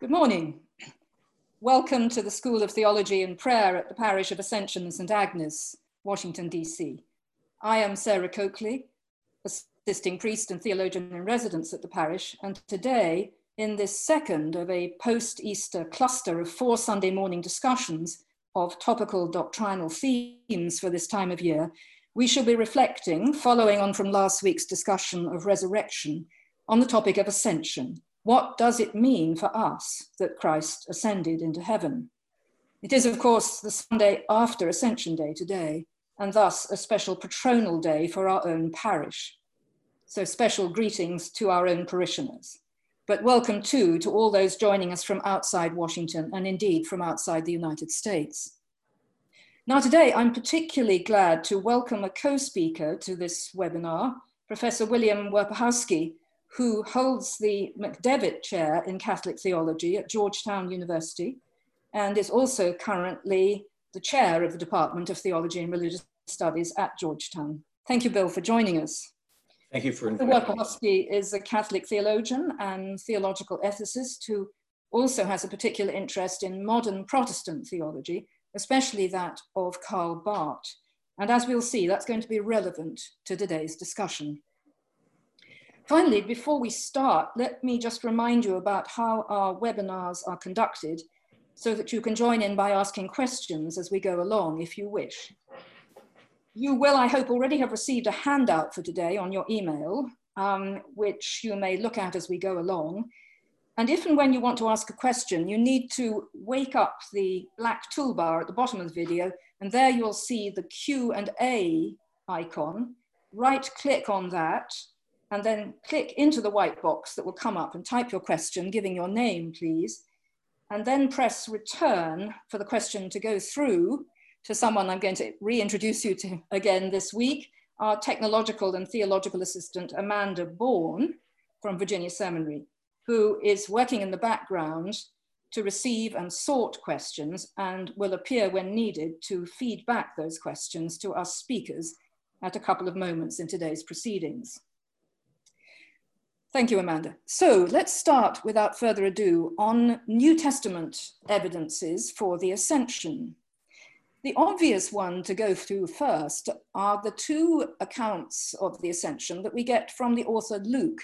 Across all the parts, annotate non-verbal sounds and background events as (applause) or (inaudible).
Good morning. Welcome to the School of Theology and Prayer at the Parish of Ascension St. Agnes, Washington, D.C. I am Sarah Coakley, assisting priest and theologian in residence at the parish, and today, in this second of a post-Easter cluster of four Sunday morning discussions of topical doctrinal themes for this time of year, we shall be reflecting, following on from last week's discussion of resurrection, on the topic of ascension what does it mean for us that Christ ascended into heaven? It is, of course, the Sunday after Ascension Day today, and thus a special patronal day for our own parish. So, special greetings to our own parishioners. But welcome too to all those joining us from outside Washington and indeed from outside the United States. Now, today I'm particularly glad to welcome a co speaker to this webinar, Professor William Werpehowski, who holds the McDevitt Chair in Catholic Theology at Georgetown University and is also currently the chair of the Department of Theology and Religious Studies at Georgetown. Thank you, Bill, for joining us. Thank you for inviting me. Werpehowski is a Catholic theologian and theological ethicist who also has a particular interest in modern Protestant theology, especially that of Karl Barth. And as we'll see, that's going to be relevant to today's discussion. Finally, before we start, let me just remind you about how our webinars are conducted so that you can join in by asking questions as we go along if you wish. You will, I hope, already have received a handout for today on your email, um, which you may look at as we go along. And if and when you want to ask a question, you need to wake up the black toolbar at the bottom of the video, and there you'll see the Q and A icon. Right click on that, and then click into the white box that will come up and type your question, giving your name, please, and then press return for the question to go through to someone I'm going to reintroduce you to again this week, our technological and theological assistant, Amanda Bourne from Virginia Seminary, who is working in the background to receive and sort questions and will appear when needed to feed back those questions to us speakers at a couple of moments in today's proceedings. Thank you, Amanda. So let's start without further ado on New Testament evidences for the ascension. The obvious one to go through first are the two accounts of the ascension that we get from the author Luke,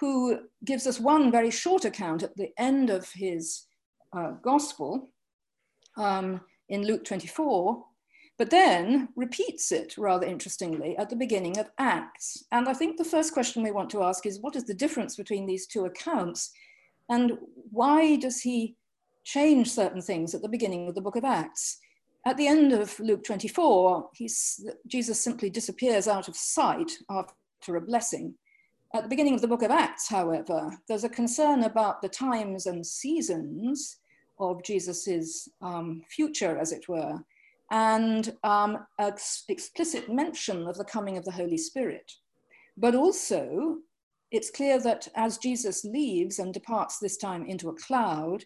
who gives us one very short account at the end of his uh, gospel um, in Luke 24, but then repeats it rather interestingly at the beginning of Acts. And I think the first question we want to ask is what is the difference between these two accounts? And why does he change certain things at the beginning of the book of Acts? At the end of Luke 24, Jesus simply disappears out of sight after a blessing. At the beginning of the book of Acts, however, there's a concern about the times and seasons of Jesus's um, future, as it were and um, ex explicit mention of the coming of the Holy Spirit. But also, it's clear that as Jesus leaves and departs this time into a cloud,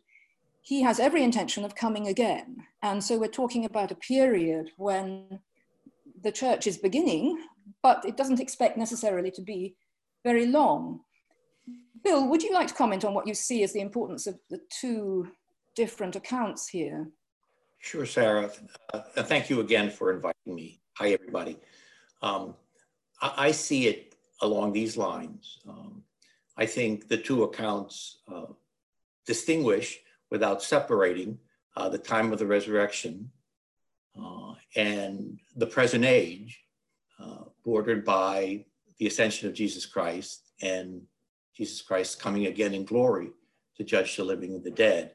he has every intention of coming again. And so we're talking about a period when the church is beginning, but it doesn't expect necessarily to be very long. Bill, would you like to comment on what you see as the importance of the two different accounts here? Sure, Sarah. Uh, thank you again for inviting me. Hi, everybody. Um, I, I, see it along these lines. Um, I think the two accounts uh, distinguish without separating uh, the time of the resurrection uh, and the present age, uh, bordered by the ascension of Jesus Christ and Jesus Christ coming again in glory to judge the living and the dead.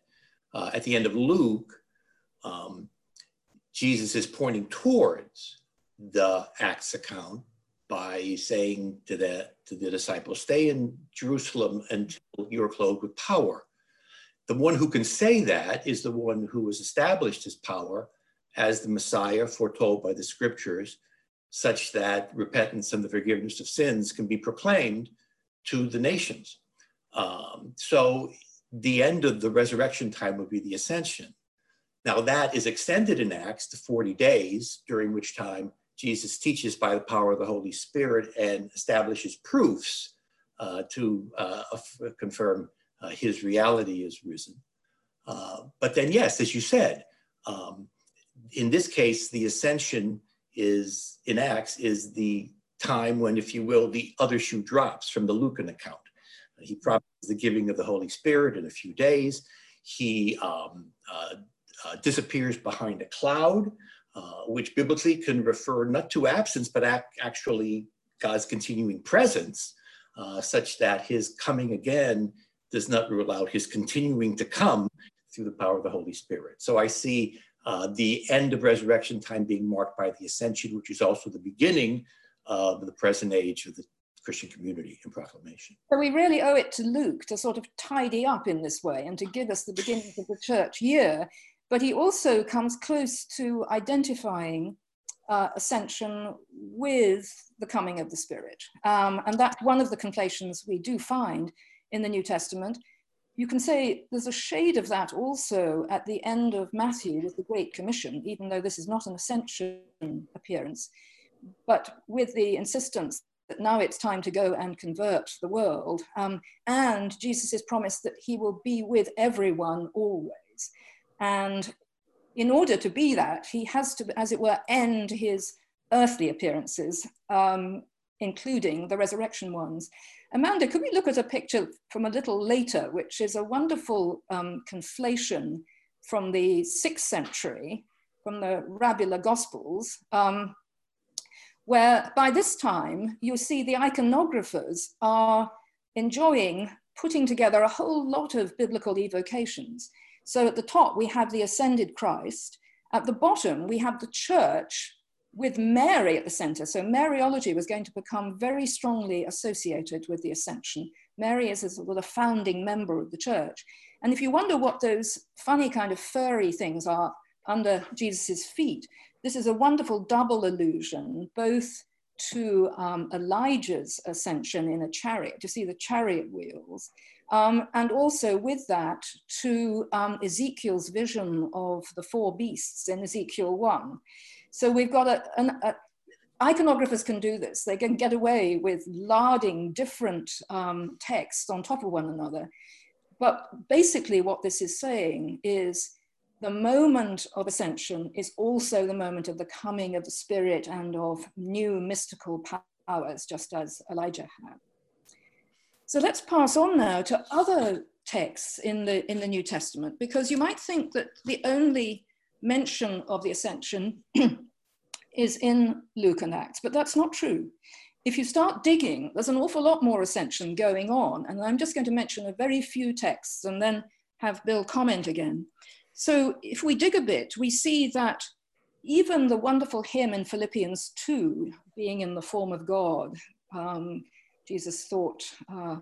Uh, at the end of Luke, um, Jesus is pointing towards the Acts account by saying to the, to the disciples, Stay in Jerusalem until you're clothed with power. The one who can say that is the one who has established his power as the Messiah foretold by the scriptures, such that repentance and the forgiveness of sins can be proclaimed to the nations. Um, so the end of the resurrection time would be the ascension. Now, that is extended in Acts to 40 days, during which time Jesus teaches by the power of the Holy Spirit and establishes proofs uh, to uh, confirm uh, his reality is risen. Uh, but then, yes, as you said, um, in this case, the ascension is in Acts is the time when, if you will, the other shoe drops from the Lucan account. He promises the giving of the Holy Spirit in a few days. He um, uh, disappears behind a cloud, uh, which biblically can refer not to absence, but ac actually God's continuing presence, uh, such that his coming again does not rule out his continuing to come through the power of the Holy Spirit. So I see uh, the end of resurrection time being marked by the ascension, which is also the beginning of the present age of the Christian community and proclamation. So we really owe it to Luke to sort of tidy up in this way and to give us the beginnings of the church year. But he also comes close to identifying uh, ascension with the coming of the Spirit. Um, and that's one of the conflations we do find in the New Testament. You can say there's a shade of that also at the end of Matthew with the Great Commission, even though this is not an ascension appearance, but with the insistence that now it's time to go and convert the world. Um, and Jesus' promise that he will be with everyone always. And in order to be that, he has to, as it were, end his earthly appearances, um, including the resurrection ones. Amanda, could we look at a picture from a little later, which is a wonderful um, conflation from the sixth century, from the Rabbula Gospels, um, where by this time you see the iconographers are enjoying putting together a whole lot of biblical evocations. So at the top, we have the ascended Christ. At the bottom, we have the church with Mary at the center. So Mariology was going to become very strongly associated with the ascension. Mary is a, sort of founding member of the church. And if you wonder what those funny kind of furry things are under Jesus's feet, this is a wonderful double allusion, both to um, Elijah's ascension in a chariot, to see the chariot wheels, um, and also with that to um, Ezekiel's vision of the four beasts in Ezekiel 1. So we've got a, an, a iconographers can do this. They can get away with larding different um, texts on top of one another. But basically what this is saying is the moment of ascension is also the moment of the coming of the spirit and of new mystical powers, just as Elijah had. So let's pass on now to other texts in the, in the New Testament, because you might think that the only mention of the ascension (clears throat) is in Luke and Acts, but that's not true. If you start digging, there's an awful lot more ascension going on, and I'm just going to mention a very few texts and then have Bill comment again. So if we dig a bit, we see that even the wonderful hymn in Philippians 2, being in the form of God, um, Jesus thought uh,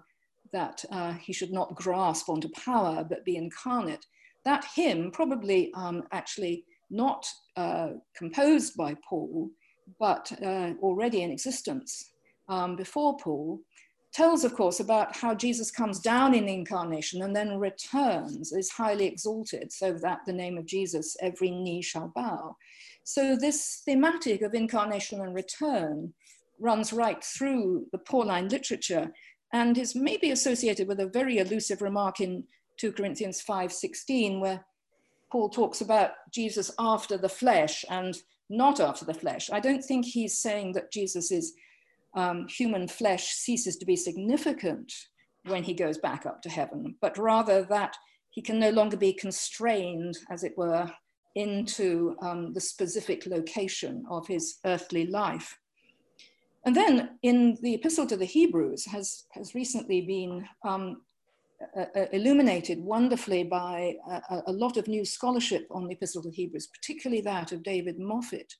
that uh, he should not grasp onto power but be incarnate that hymn, probably um, actually not uh, composed by Paul, but uh, already in existence um, before Paul, tells, of course, about how Jesus comes down in incarnation and then returns, is highly exalted, so that the name of Jesus every knee shall bow. So, this thematic of incarnation and return runs right through the Pauline literature and is maybe associated with a very elusive remark in 2 Corinthians 5:16, where Paul talks about Jesus after the flesh and not after the flesh. I don't think he's saying that Jesus' um, human flesh ceases to be significant when he goes back up to heaven, but rather that he can no longer be constrained, as it were, into um, the specific location of his earthly life. And then in the Epistle to the Hebrews has, has recently been um, uh, uh, illuminated wonderfully by a, a, lot of new scholarship on the Epistle to the Hebrews, particularly that of David Moffitt.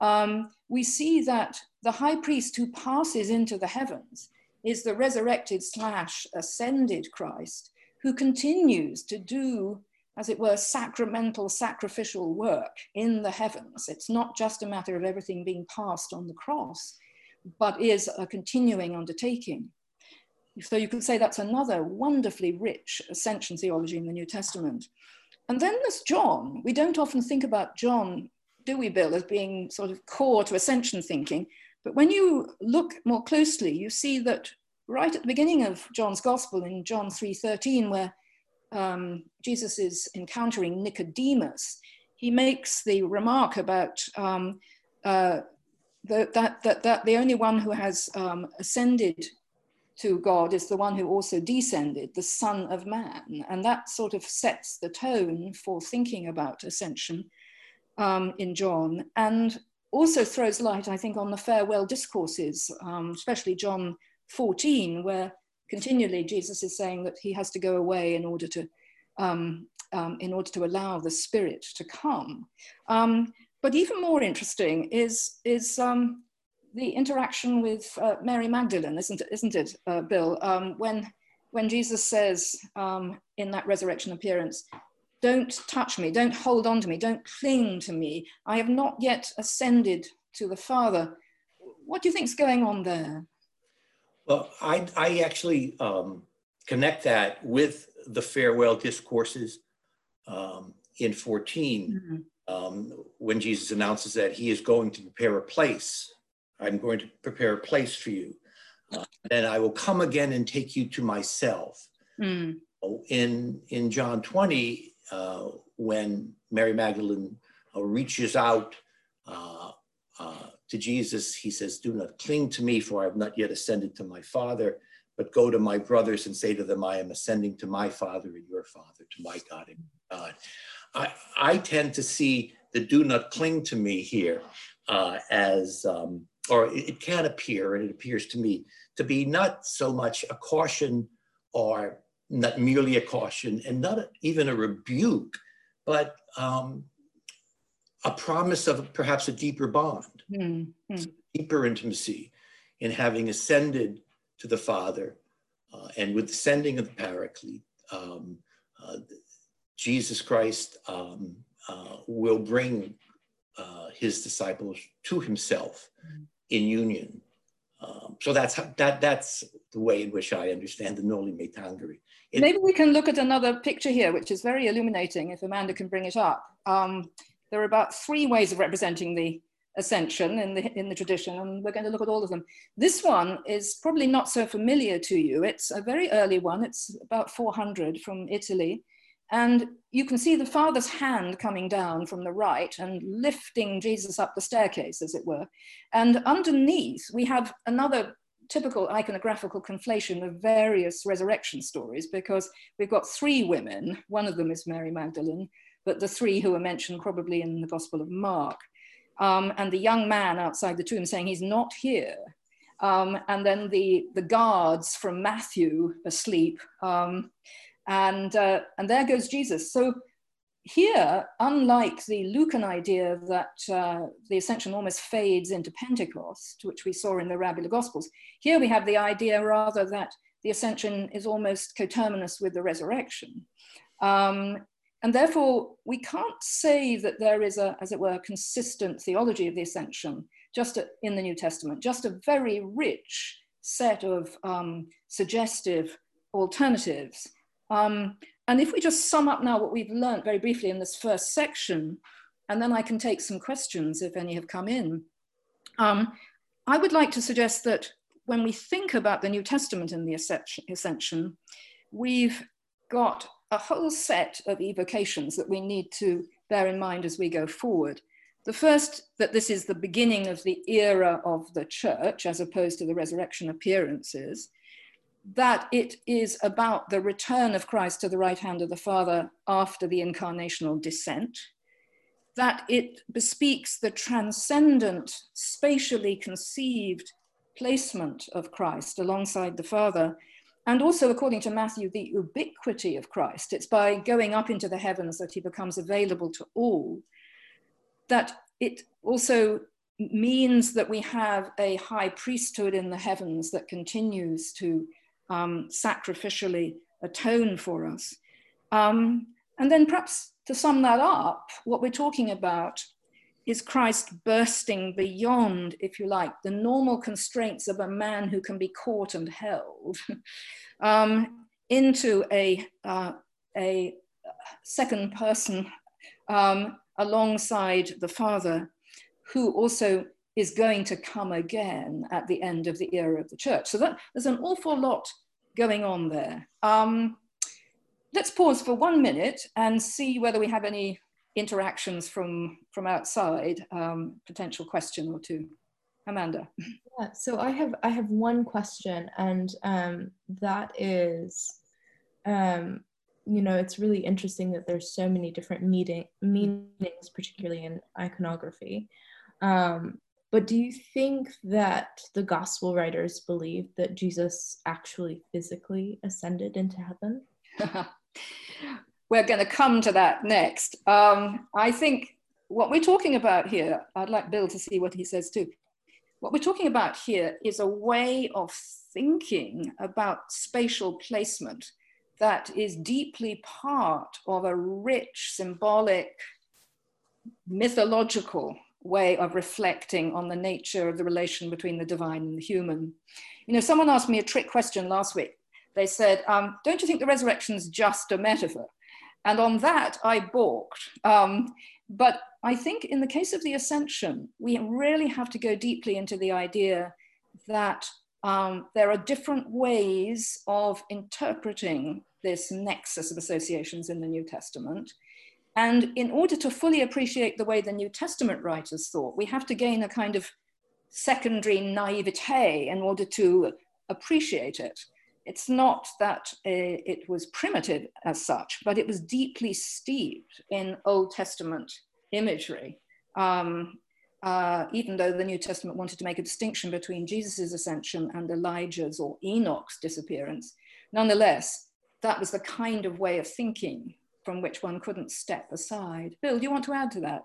Um, we see that the high priest who passes into the heavens is the resurrected slash ascended Christ who continues to do, as it were, sacramental, sacrificial work in the heavens. It's not just a matter of everything being passed on the cross, but is a continuing undertaking. So you could say that's another wonderfully rich ascension theology in the New Testament. And then there's John. We don't often think about John, do we, Bill, as being sort of core to ascension thinking. But when you look more closely, you see that right at the beginning of John's Gospel in John 3:13, where um, Jesus is encountering Nicodemus, he makes the remark about um, uh, the, that, that, that the only one who has um, ascended to God is the one who also descended, the Son of Man. And that sort of sets the tone for thinking about ascension um, in John and also throws light, I think, on the farewell discourses, um, especially John 14, where continually Jesus is saying that he has to go away in order to um, um, in order to allow the Spirit to come. But even more interesting is is um, the interaction with uh, Mary Magdalene, isn't it? Isn't it, uh, Bill? Um, when when Jesus says um, in that resurrection appearance, "Don't touch me, don't hold on to me, don't cling to me. I have not yet ascended to the Father." What do you think is going on there? Well, I, I actually um, connect that with the farewell discourses um, in 14 mm-hmm. Um, when Jesus announces that he is going to prepare a place. I'm going to prepare a place for you. Uh, and I will come again and take you to myself. Mm. In, in John 20, uh, when Mary Magdalene uh, reaches out uh, uh, to Jesus, he says, Do not cling to me, for I have not yet ascended to my Father, but go to my brothers and say to them, I am ascending to my Father and your Father, to my God and God. I, I tend to see the do not cling to me here uh, as, um, or it, it can appear, and it appears to me, to be not so much a caution or not merely a caution and not a, even a rebuke, but um, a promise of perhaps a deeper bond, mm-hmm. deeper intimacy in having ascended to the Father. Uh, and with the sending of the Paraclete, um, uh, Jesus Christ um, uh, will bring uh, his disciples to himself mm-hmm. in union. Um, so that's how, that that's the way in which I understand the Noli Me Tangere. It, Maybe we can look at another picture here, which is very illuminating. If Amanda can bring it up, um, there are about three ways of representing the ascension in the, in the tradition, and we're going to look at all of them. This one is probably not so familiar to you. It's a very early one. It's about 400 from Italy. And you can see the Father's hand coming down from the right and lifting Jesus up the staircase, as it were. And underneath, we have another typical iconographical conflation of various resurrection stories because we've got three women. One of them is Mary Magdalene, but the three who are mentioned probably in the Gospel of Mark. Um, and the young man outside the tomb saying he's not here. Um, and then the, the guards from Matthew asleep. Um, and, uh, and there goes Jesus. So here, unlike the Lucan idea that uh, the ascension almost fades into Pentecost, which we saw in the Rabbula Gospels, here we have the idea rather that the ascension is almost coterminous with the resurrection. Um, and therefore, we can't say that there is a, as it were, consistent theology of the ascension just in the New Testament, just a very rich set of um, suggestive alternatives. Um, and if we just sum up now what we've learned very briefly in this first section, and then I can take some questions if any have come in. Um, I would like to suggest that when we think about the New Testament and the ascension, we've got a whole set of evocations that we need to bear in mind as we go forward. The first, that this is the beginning of the era of the church, as opposed to the resurrection appearances, that it is about the return of Christ to the right hand of the Father after the incarnational descent, that it bespeaks the transcendent, spatially conceived placement of Christ alongside the Father, and also, according to Matthew, the ubiquity of Christ. It's by going up into the heavens that he becomes available to all. That it also means that we have a high priesthood in the heavens that continues to um, sacrificially atone for us. Um, and then, perhaps to sum that up, what we're talking about is Christ bursting beyond, if you like, the normal constraints of a man who can be caught and held (laughs) um, into a, uh, a second person um, alongside the Father, who also is going to come again at the end of the era of the church. So that, there's an awful lot going on there. Um, let's pause for one minute and see whether we have any interactions from, from outside, um, potential question or two. Amanda. Yeah, so I have I have one question, and um, that is, um, you know, it's really interesting that there's so many different meaning meanings, particularly in iconography. Um, but do you think that the gospel writers believe that Jesus actually physically ascended into heaven? (laughs) We're going to come to that next. Um, I think what we're talking about here, I'd like Bill to see what he says too. What we're talking about here is a way of thinking about spatial placement that is deeply part of a rich, symbolic, mythological way of reflecting on the nature of the relation between the divine and the human. You know, someone asked me a trick question last week. They said, um, Don't you think the resurrection is just a metaphor? And on that, I balked. Um, but I think in the case of the ascension, we really have to go deeply into the idea that um, there are different ways of interpreting this nexus of associations in the New Testament. And in order to fully appreciate the way the New Testament writers thought, we have to gain a kind of secondary naivete in order to appreciate it. It's not that uh, it was primitive as such, but it was deeply steeped in Old Testament imagery. Um, uh, even though the New Testament wanted to make a distinction between Jesus' ascension and Elijah's or Enoch's disappearance, nonetheless, that was the kind of way of thinking from which one couldn't step aside. Bill, do you want to add to that?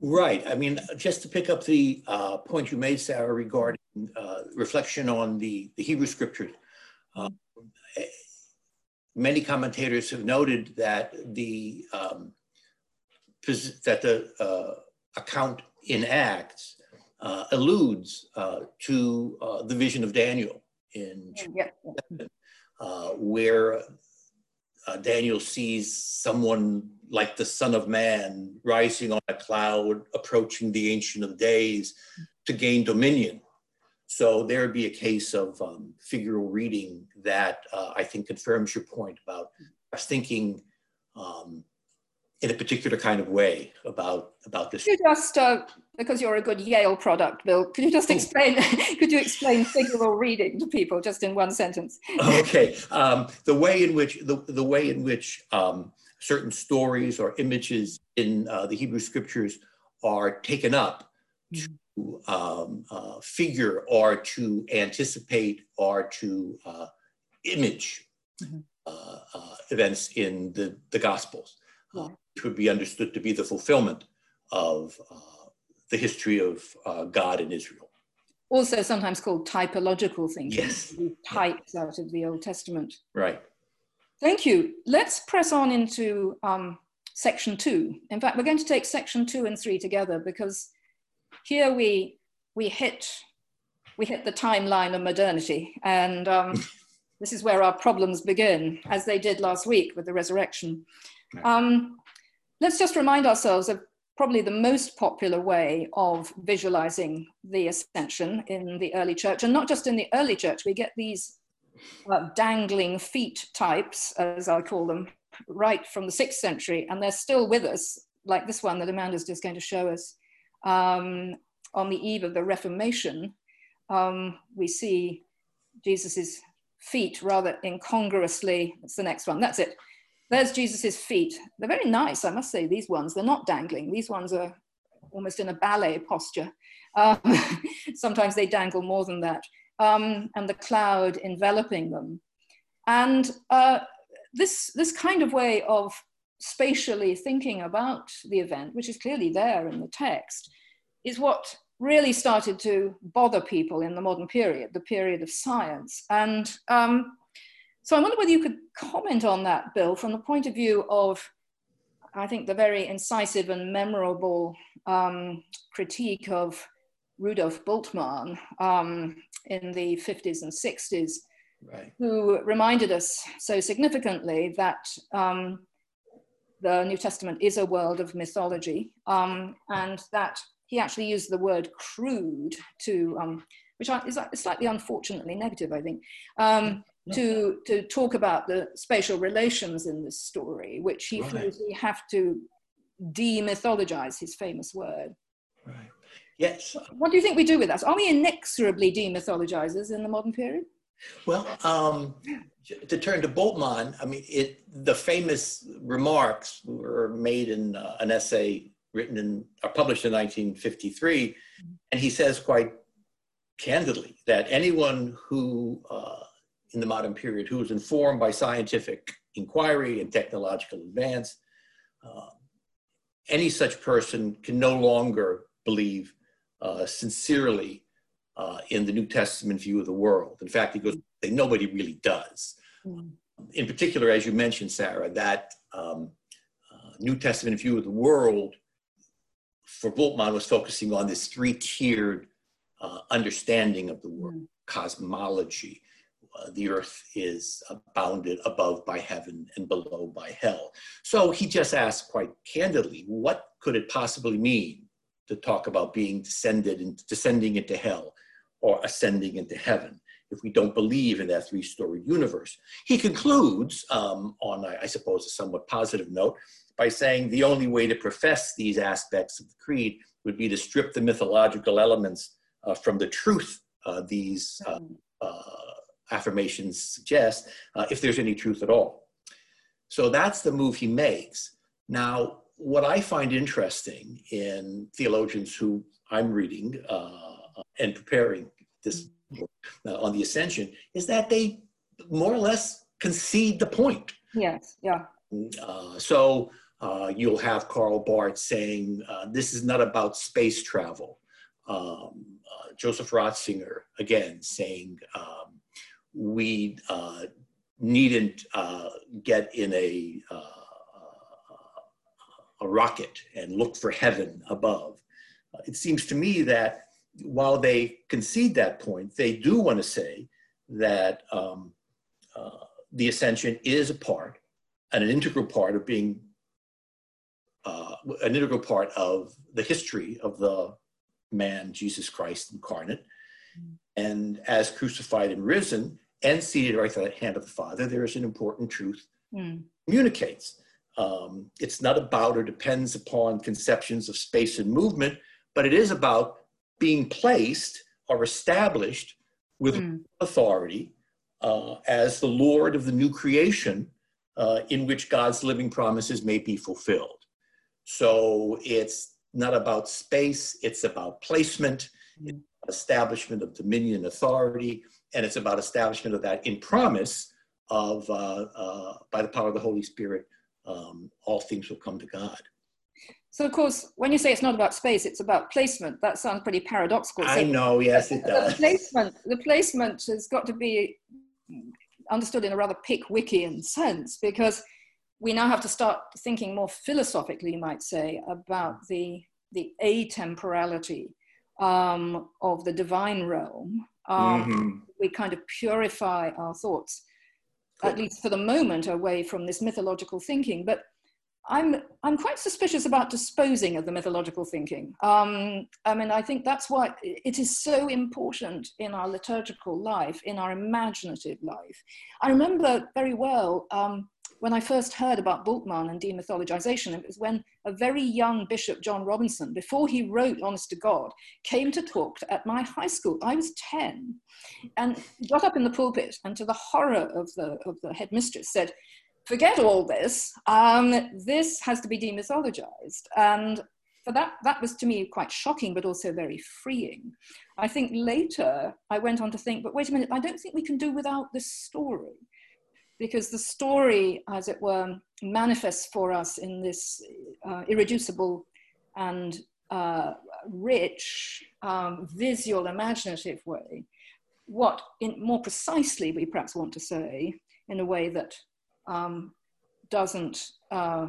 Right. I mean, just to pick up the uh, point you made, Sarah, regarding uh, reflection on the, the Hebrew scriptures, uh, many commentators have noted that the um, that the uh, account in Acts uh, alludes uh, to the vision of Daniel in yeah. where uh, Daniel sees someone like the Son of Man rising on a cloud, approaching the Ancient of Days to gain dominion. So there would be a case of um, figural reading that uh, I think confirms your point about thinking um, in a particular kind of way about about this. Could you just, uh, because you're a good Yale product, Bill, could you just oh. explain? (laughs) could you explain figural reading to people just in one sentence? okay, um, the way in which the the way in which um, certain stories or images in uh, the Hebrew scriptures are taken up to um, uh, figure or to anticipate or to uh, image mm-hmm. Uh, uh, events in the the Gospels uh, would be understood to be the fulfillment of uh, the history of uh, God in Israel. Also, sometimes called typological thinking. Yes. Types out of the Old Testament. Right. Thank you. Let's press on into um, section two. In fact, we're going to take section two and three together because here we we hit we hit the timeline of modernity, and um, (laughs) this is where our problems begin, as they did last week with the resurrection. Um, let's just remind ourselves of probably the most popular way of visualizing the ascension in the early church. And not just in the early church, we get these uh, dangling feet types, as I call them, right from the sixth century, and they're still with us, like this one that Amanda's just going to show us. Um, on the eve of the Reformation, um, we see Jesus's feet rather incongruously. That's the next one. That's it. There's Jesus's feet. They're very nice, I must say, these ones. They're not dangling. These ones are almost in a ballet posture. Um, (laughs) sometimes they dangle more than that. Um, and the cloud enveloping them. And uh, this, this kind of way of spatially thinking about the event, which is clearly there in the text, is what really started to bother people in the modern period, the period of science. And um, so I wonder whether you could comment on that, Bill, from the point of view of, I think, the very incisive and memorable um, critique of Rudolf Bultmann um, in the 50s and 60s, right. who reminded us so significantly that um, the New Testament is a world of mythology um, and that he actually used the word crude to, um, which is slightly unfortunately negative, I think, um, to, to talk about the spatial relations in this story, which he right. feels we have to demythologize his famous word. Right. Yes. What do you think we do with that? Are we inexorably demythologizers in the modern period? Well, um, to turn to Bultmann, I mean, it, the famous remarks were made in uh, an essay written in, or published in 1953, and he says quite candidly that anyone who, uh, in the modern period, who is informed by scientific inquiry and technological advance, uh, any such person can no longer believe uh, sincerely uh, in the New Testament view of the world. In fact, he goes, nobody really does. Mm. In particular, as you mentioned, Sarah, that um, uh, New Testament view of the world for Bultmann was focusing on this three-tiered uh, understanding of the world, mm. cosmology. Uh, the earth is bounded above by heaven and below by hell. So he just asked quite candidly, what could it possibly mean to talk about being descended and descending into hell or ascending into heaven if we don't believe in that three-storied universe. He concludes um, on, I suppose, a somewhat positive note by saying the only way to profess these aspects of the creed would be to strip the mythological elements uh, from the truth uh, these uh, uh affirmations suggest, uh, if there's any truth at all. So that's the move he makes. Now, what I find interesting in theologians who I'm reading uh, and preparing this uh, on the ascension is that they more or less concede the point. Yes, yeah. Uh, so uh, you'll have Karl Barth saying, uh, this is not about space travel. Um, uh, Joseph Ratzinger, again, saying, um, we uh, needn't get in a, a rocket and look for heaven above. it seems to me that while they concede that point, they do want to say that um, uh, the ascension is a part, and an integral part of being uh, an integral part of the history of the man Jesus Christ incarnate. Mm. And as crucified and risen and seated right at the hand of the Father, there is an important truth mm. communicates. Um, it's not about or depends upon conceptions of space and movement, but it is about being placed or established with mm. authority uh, as the Lord of the new creation uh, in which God's living promises may be fulfilled. So it's not about space, it's about placement, mm. establishment of dominion authority, and it's about establishment of that in promise of, uh, uh, by the power of the Holy Spirit, um, all things will come to God. So of course, when you say it's not about space, it's about placement. That sounds pretty paradoxical. I know, yes, it does. The placement, the placement has got to be understood in a rather Pickwickian sense because we now have to start thinking more philosophically, you might say, about the the atemporality um, of the divine realm. Um, mm-hmm. We kind of purify our thoughts, cool. at least for the moment, away from this mythological thinking. But I'm, I'm quite suspicious about disposing of the mythological thinking. Um, I mean, I think that's why it is so important in our liturgical life, in our imaginative life. I remember very well um, when I first heard about Bultmann and demythologization, it was when a very young Bishop John Robinson, before he wrote Honest to God, came to talk at my high school. I was 10 and got up in the pulpit and to the horror of the, of the headmistress said, forget all this. Um, this has to be demythologized. And for that, that was to me quite shocking, but also very freeing. I think later I went on to think, but wait a minute, I don't think we can do without this story. Because the story, as it were, manifests for us in this uh, irreducible and uh, rich, um, visual, imaginative way. What, in, more precisely, we perhaps want to say, in a way that um, doesn't uh,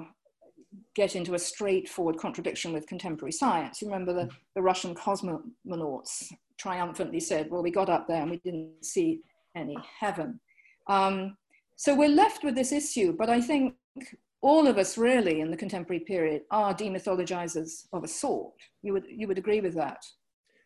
get into a straightforward contradiction with contemporary science. You remember the, the Russian cosmonauts triumphantly said, well, we got up there and we didn't see any heaven. Um, so we're left with this issue, but I think all of us really in the contemporary period are demythologizers of a sort. You would, you would agree with that,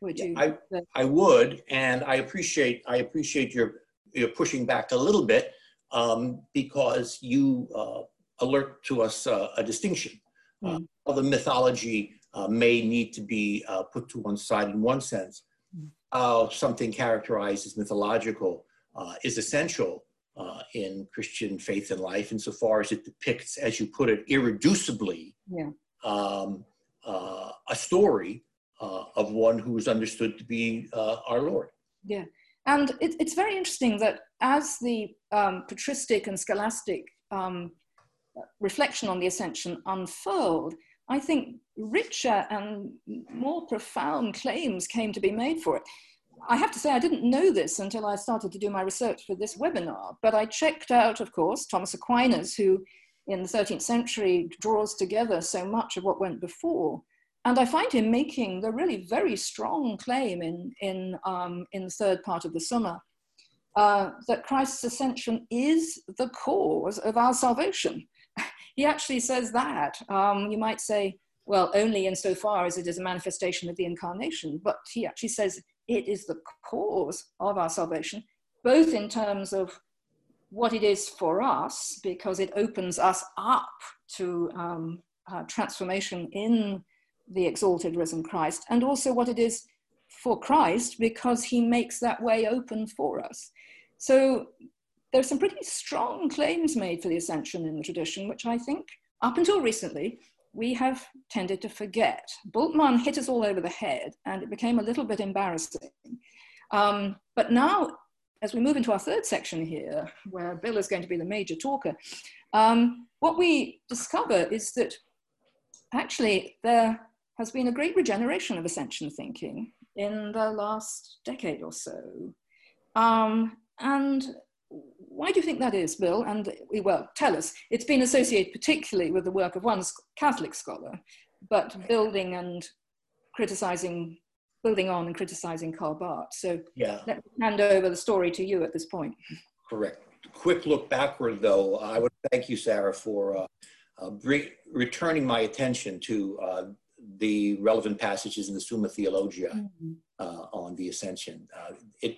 would you? I, I would, and I appreciate, I appreciate your, your pushing back a little bit um, because you uh, alert to us uh, a distinction. Mm. Uh, the mythology uh, may need to be uh, put to one side in one sense. Mm. something characterized as mythological uh, is essential uh, in Christian faith and life insofar as it depicts, as you put it, irreducibly yeah. um, uh, a story uh, of one who is understood to be uh, our Lord. Yeah, and it, it's very interesting that as the um, patristic and scholastic um, reflection on the ascension unfurled, I think richer and more profound claims came to be made for it. I have to say, I didn't know this until I started to do my research for this webinar, but I checked out, of course, Thomas Aquinas, who in the 13th century draws together so much of what went before. And I find him making the really very strong claim in, in, um, in the third part of the Summa uh, that Christ's ascension is the cause of our salvation. (laughs) he actually says that. Um, you might say, well, only insofar as it is a manifestation of the incarnation, but he actually says it is the cause of our salvation, both in terms of what it is for us, because it opens us up to um, uh, transformation in the exalted risen Christ, and also what it is for Christ, because he makes that way open for us. So there's some pretty strong claims made for the ascension in the tradition, which I think up until recently we have tended to forget. Bultmann hit us all over the head and it became a little bit embarrassing. Um, but now, as we move into our third section here, where Bill is going to be the major talker, um, what we discover is that actually there has been a great regeneration of ascension thinking in the last decade or so. Um, and why do you think that is, Bill? And well, tell us. It's been associated particularly with the work of one Catholic scholar, but building and criticizing, building on and criticizing Karl Barth. So yeah. let me hand over the story to you at this point. Correct. Quick look backward, though. I would thank you, Sarah, for uh, uh, returning my attention to uh, the relevant passages in the Summa Theologia mm-hmm. Uh, on the Ascension. Uh, it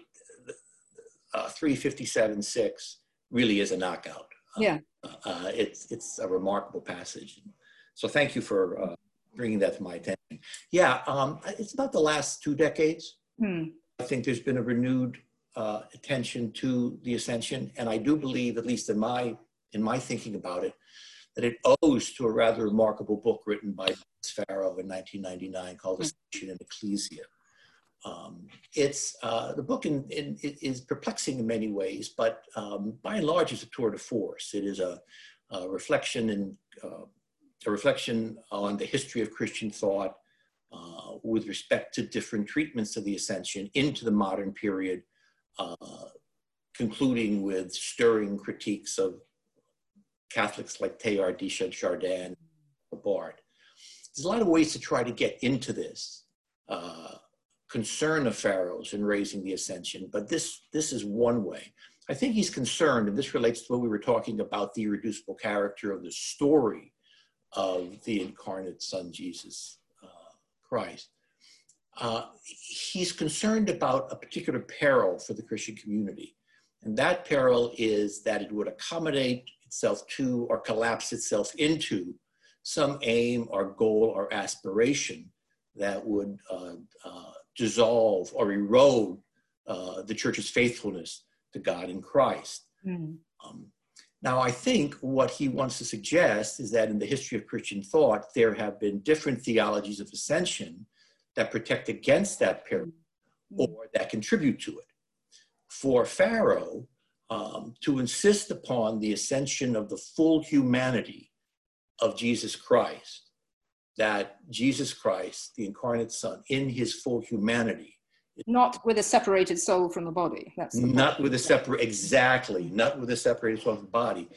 uh, 357.6 really is a knockout. Uh, yeah. Uh, it's, it's a remarkable passage. So thank you for uh, bringing that to my attention. Yeah, um, it's about the last two decades. Hmm. I think there's been a renewed uh, attention to the ascension, and I do believe, at least in my in my thinking about it, that it owes to a rather remarkable book written by Farrow in 1999 called. Ascension and Ecclesia. Um, it's uh, the book in, in, is perplexing in many ways, but um, by and large, it's a tour de force. It is a, a reflection and uh, a reflection on the history of Christian thought uh, with respect to different treatments of the Ascension into the modern period, uh, concluding with stirring critiques of Catholics like Teilhard de Chardin, Barth. There's a lot of ways to try to get into this. Uh, concern of Farrow's in raising the ascension, but this, this is one way. I think he's concerned, and this relates to what we were talking about the irreducible character of the story of the incarnate Son, Jesus uh, Christ. Uh, he's concerned about a particular peril for the Christian community. And that peril is that it would accommodate itself to or collapse itself into some aim or goal or aspiration that would uh, uh, dissolve or erode uh, the church's faithfulness to God in Christ. Mm. Um, now, I think what he wants to suggest is that in the history of Christian thought, there have been different theologies of ascension that protect against that peril mm. or that contribute to it. For Farrow, um, to insist upon the ascension of the full humanity of Jesus Christ that Jesus Christ, the incarnate Son, in his full humanity, not with a separated soul from the body. That's the not with a separate exactly, not with a separated soul from the body.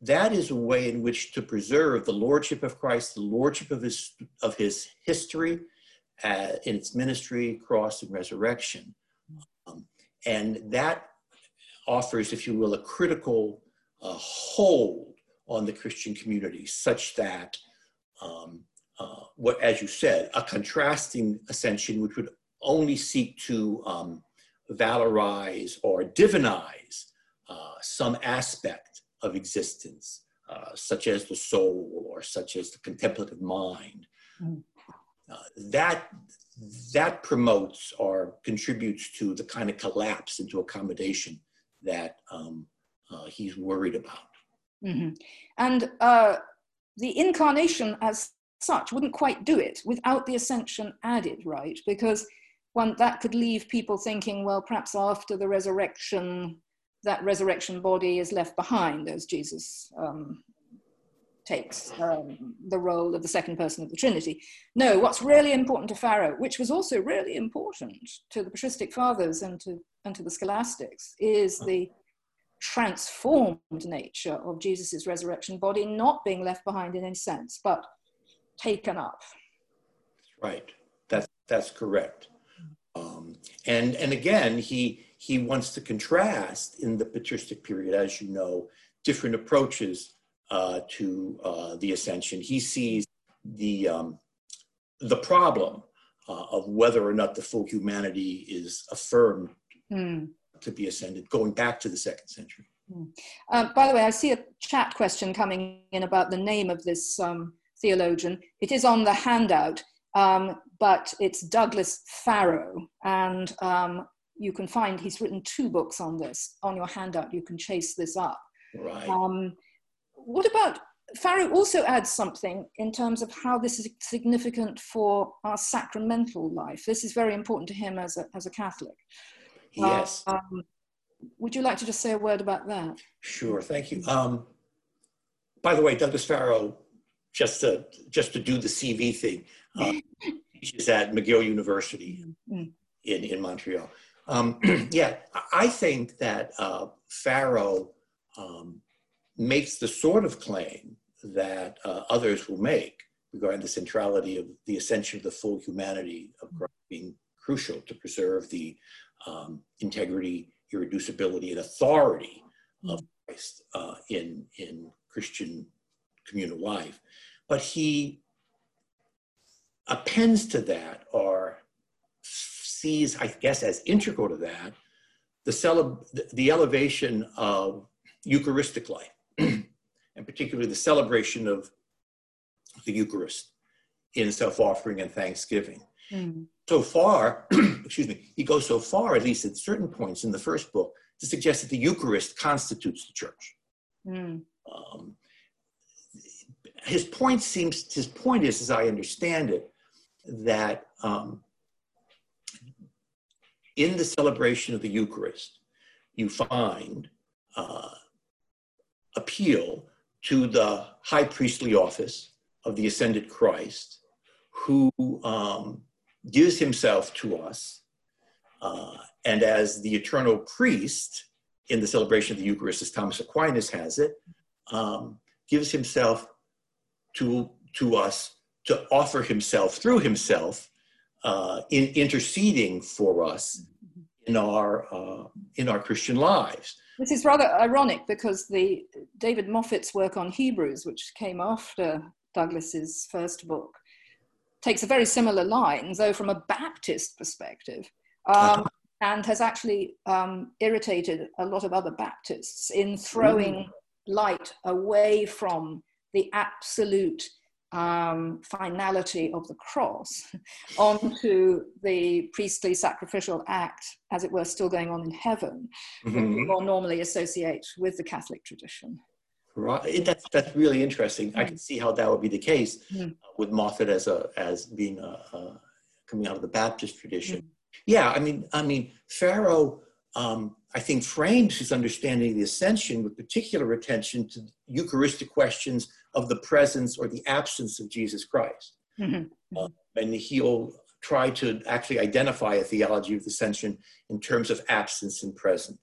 That is a way in which to preserve the lordship of Christ, the lordship of his of his history, uh, in its ministry, cross, and resurrection, um, and that offers, if you will, a critical uh, hold on the Christian community, such that um, uh, what, as you said, a contrasting ascension, which would only seek to um, valorize or divinize uh, some aspect of existence, uh, such as the soul or such as the contemplative mind. Mm. Uh, that that promotes or contributes to the kind of collapse into accommodation that um, uh, he's worried about. Mm-hmm. And uh, the incarnation as such wouldn't quite do it without the ascension added, right? Because one that could leave people thinking, well, perhaps after the resurrection, that resurrection body is left behind as Jesus um, takes um, the role of the second person of the Trinity. No, what's really important to Farrow, which was also really important to the patristic fathers and to, and to the scholastics, is the transformed nature of Jesus' resurrection body, not being left behind in any sense, but taken up. Right. That's that's correct. Um, and and again, he he wants to contrast in the patristic period, as you know, different approaches uh, to uh, the ascension. He sees the um, the problem uh, of whether or not the full humanity is affirmed mm. to be ascended, going back to the second century. Mm. by the way, I see a chat question coming in about the name of this um, theologian. It is on the handout, um, but it's Douglas Farrow, and um, you can find he's written two books on this on your handout. You can chase this up. Right. Um, what about Farrow also adds something in terms of how this is significant for our sacramental life. This is very important to him as a, as a Catholic. Yes. Um, would you like to just say a word about that? Sure, thank you. Um, by the way, Douglas Farrow just to just to do the CV thing. (laughs) Uh, teaches at McGill University mm-hmm. in in Montreal. Um, (clears throat) yeah, I think that uh, Farrow um, makes the sort of claim that uh, others will make regarding the centrality of the ascension of the full humanity of Christ being crucial to preserve the um, integrity, irreducibility, and authority of mm. Christ uh, in in Christian communal life. But he appends to that or sees, I guess, as integral to that, the, celeb- the elevation of Eucharistic life, (clears throat) and particularly the celebration of the Eucharist in self offering and thanksgiving. Mm. So far, (clears throat) excuse me, he goes so far, at least at certain points in the first book, to suggest that the Eucharist constitutes the church. Mm. Um, his point seems his point is, as I understand it, that um, in the celebration of the Eucharist, you find uh, appeal to the high priestly office of the ascended Christ, who um, gives himself to us, uh, and as the eternal priest in the celebration of the Eucharist, as Thomas Aquinas has it, um, gives himself to, to us to offer himself through himself uh, in interceding for us in our, uh, in our Christian lives. This is rather ironic because the David Moffitt's work on Hebrews, which came after Douglas's first book, takes a very similar line, though from a Baptist perspective, um, and has actually um, irritated a lot of other Baptists in throwing mm. light away from the absolute um, finality of the cross (laughs) onto the priestly sacrificial act, as it were, still going on in heaven, mm-hmm. more normally associate with the Catholic tradition. Right, that's that's really interesting. Mm. I can see how that would be the case mm. with Moffitt as a as being a, a, coming out of the Baptist tradition. Mm. Yeah, I mean, I mean, Farrow um, I think, frames his understanding of the ascension with particular attention to Eucharistic questions of the presence or the absence of Jesus Christ. Mm-hmm. Uh, and he'll try to actually identify a theology of the ascension in terms of absence and presence.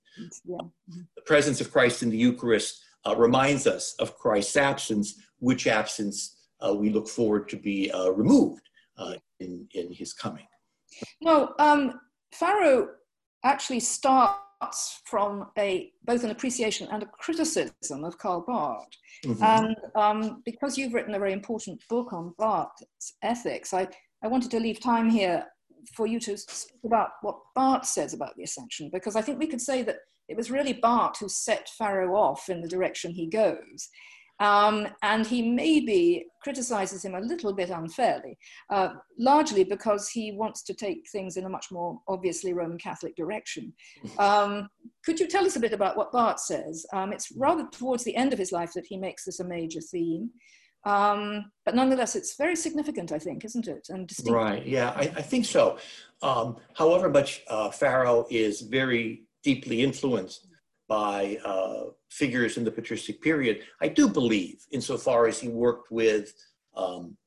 Yeah. Mm-hmm. The presence of Christ in the Eucharist uh, reminds us of Christ's absence, which absence uh, we look forward to be uh, removed uh, in, in his coming. No, um, Farrow actually starts starts from a both an appreciation and a criticism of Karl Barth. Mm-hmm. And um, because you've written a very important book on Barth's ethics, I, I wanted to leave time here for you to speak about what Barth says about the ascension, because I think we could say that it was really Barth who set Farrow off in the direction he goes. Um, and he maybe criticizes him a little bit unfairly, uh, largely because he wants to take things in a much more obviously Roman Catholic direction. Um, could you tell us a bit about what Barth says? Um, it's rather towards the end of his life that he makes this a major theme. Um, but nonetheless, it's very significant, I think, isn't it? And distinct. Right. Yeah, I, I think so. Um, however much uh, Farrow is very deeply influenced by uh, figures in the patristic period, I do believe, insofar as he worked with um,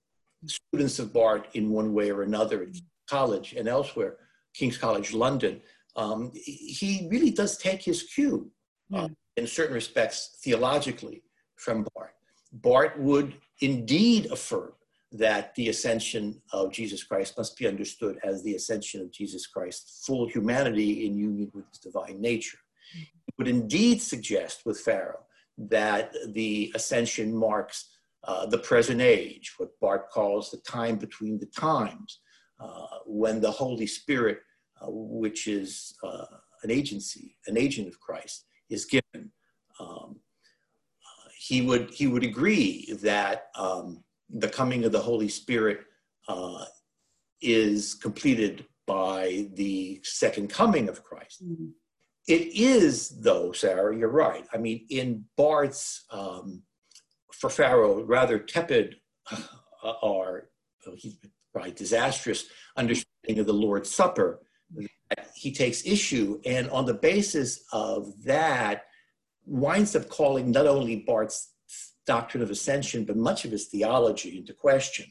students of Barth in one way or another at college and elsewhere, King's College London, um, he really does take his cue uh, in certain respects theologically from Barth. Barth would indeed affirm that the ascension of Jesus Christ must be understood as the ascension of Jesus Christ's full humanity in union with his divine nature It would indeed suggest with Farrow that the ascension marks uh, the present age, what Barth calls the time between the times, uh, when the Holy Spirit, uh, which is uh, an agency, an agent of Christ, is given. Um, uh, he would he would agree that um, the coming of the Holy Spirit uh, is completed by the second coming of Christ. Mm-hmm. It is, though, Sarah, you're right. I mean, in Barth's, um, for Farrow, rather tepid uh, or probably disastrous understanding of the Lord's Supper, he takes issue, and on the basis of that, winds up calling not only Barth's doctrine of ascension, but much of his theology into question.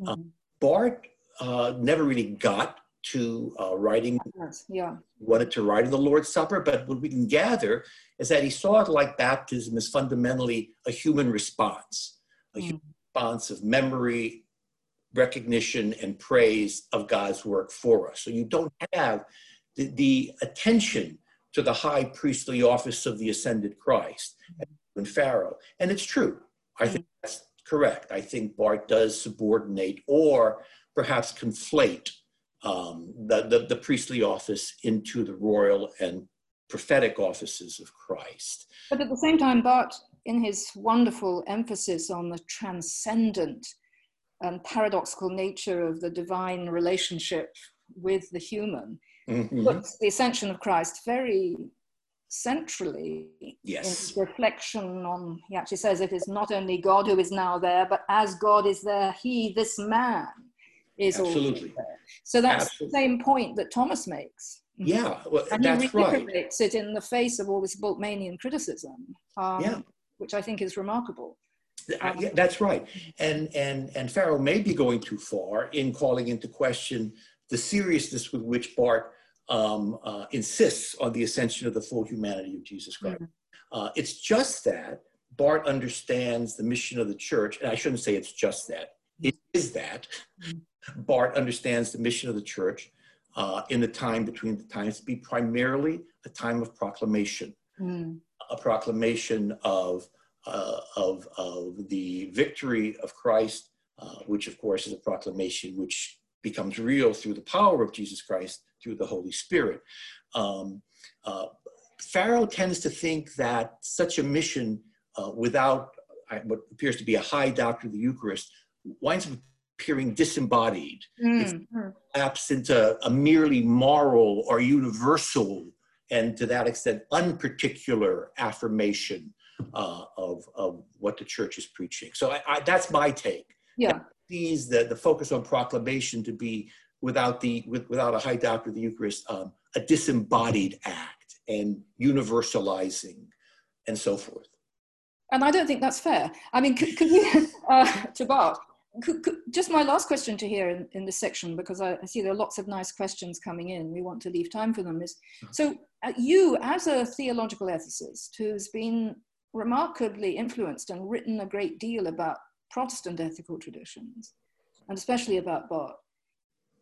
Mm-hmm. Um, Barth uh, never really got to uh, writing. Yeah. Wanted to write in the Lord's Supper, but what we can gather is that he saw it like baptism as fundamentally a human response, a mm. human response of memory, recognition, and praise of God's work for us. So you don't have the, the attention to the high priestly office of the ascended Christ in Farrow. And it's true. I think that's correct. I think Barth does subordinate or perhaps conflate um, the, the, the priestly office into the royal and prophetic offices of Christ. But at the same time, Barth, in his wonderful emphasis on the transcendent and paradoxical nature of the divine relationship with the human, mm-hmm. puts the ascension of Christ very centrally yes. in reflection on, he actually says it is not only God who is now there, but as God is there, he, this man, is Absolutely. there. So that's Absolutely. the same point that Thomas makes. Yeah, well, and that's he reiterates right. it in the face of all this Bultmannian criticism, um, yeah. which I think is remarkable. Um, yeah, that's right, and and and Farrow may be going too far in calling into question the seriousness with which Barth um, uh, insists on the ascension of the full humanity of Jesus Christ. Mm-hmm. Uh, it's just that Barth understands the mission of the church, and I shouldn't say it's just that. It is that mm-hmm. Barth understands the mission of the church uh, in the time between the times to be primarily a time of proclamation, mm. a proclamation of, uh, of, of the victory of Christ, uh, which of course is a proclamation which becomes real through the power of Jesus Christ through the Holy Spirit. Um, uh, Farrow tends to think that such a mission uh, without uh, what appears to be a high doctrine of the Eucharist winds up appearing disembodied, mm. perhaps into a merely moral or universal and to that extent unparticular affirmation uh, of, of what the church is preaching. So I, I, that's my take. Yeah. Sees the, the focus on proclamation to be without the with, without a high doctrine of the Eucharist, um, a disembodied act and universalizing and so forth. And I don't think that's fair. I mean, could, could you, (laughs) uh, to Barth, could, could, just my last question to hear in, in this section, because I, I, see there are lots of nice questions coming in. We want to leave time for them. Is so uh, you, as a theological ethicist who's been remarkably influenced and written a great deal about Protestant ethical traditions, and especially about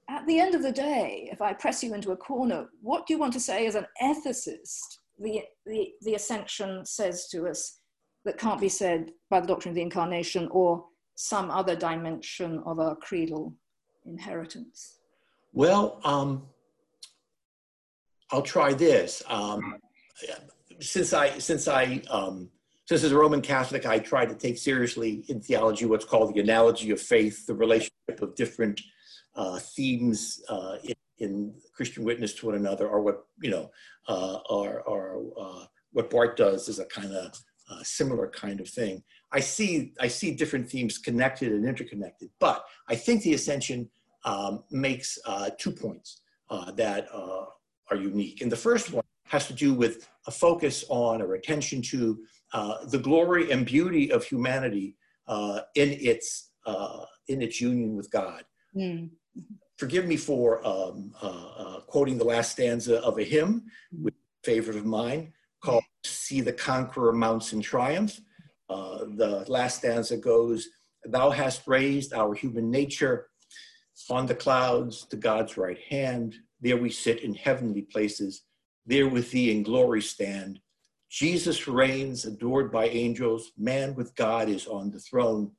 at the end of the day, if I press you into a corner, what do you want to say as an ethicist? The, the, the ascension says to us that can't be said by the doctrine of the incarnation or some other dimension of our creedal inheritance? Well, um, I'll try this. Um, since I since I um, since as a Roman Catholic, I try to take seriously in theology what's called the analogy of faith, the relationship of different uh, themes uh, in, in, Christian witness to one another, or what you know, uh, or, uh, what Barth does is a kind of uh, similar kind of thing. I see I see different themes connected and interconnected, but I think the Ascension um, makes uh, two points that are unique. And the first one has to do with a focus on or attention to uh, the glory and beauty of humanity uh, in its uh, in its union with God. Mm. Forgive me for um, uh, uh, quoting the last stanza of a hymn, which a favorite of mine, called "See the Conqueror Mounts in Triumph." the last stanza goes, "Thou hast raised our human nature on the clouds to God's right hand. There we sit in heavenly places. There with thee in glory stand. Jesus reigns, adored by angels. Man with God is on the throne.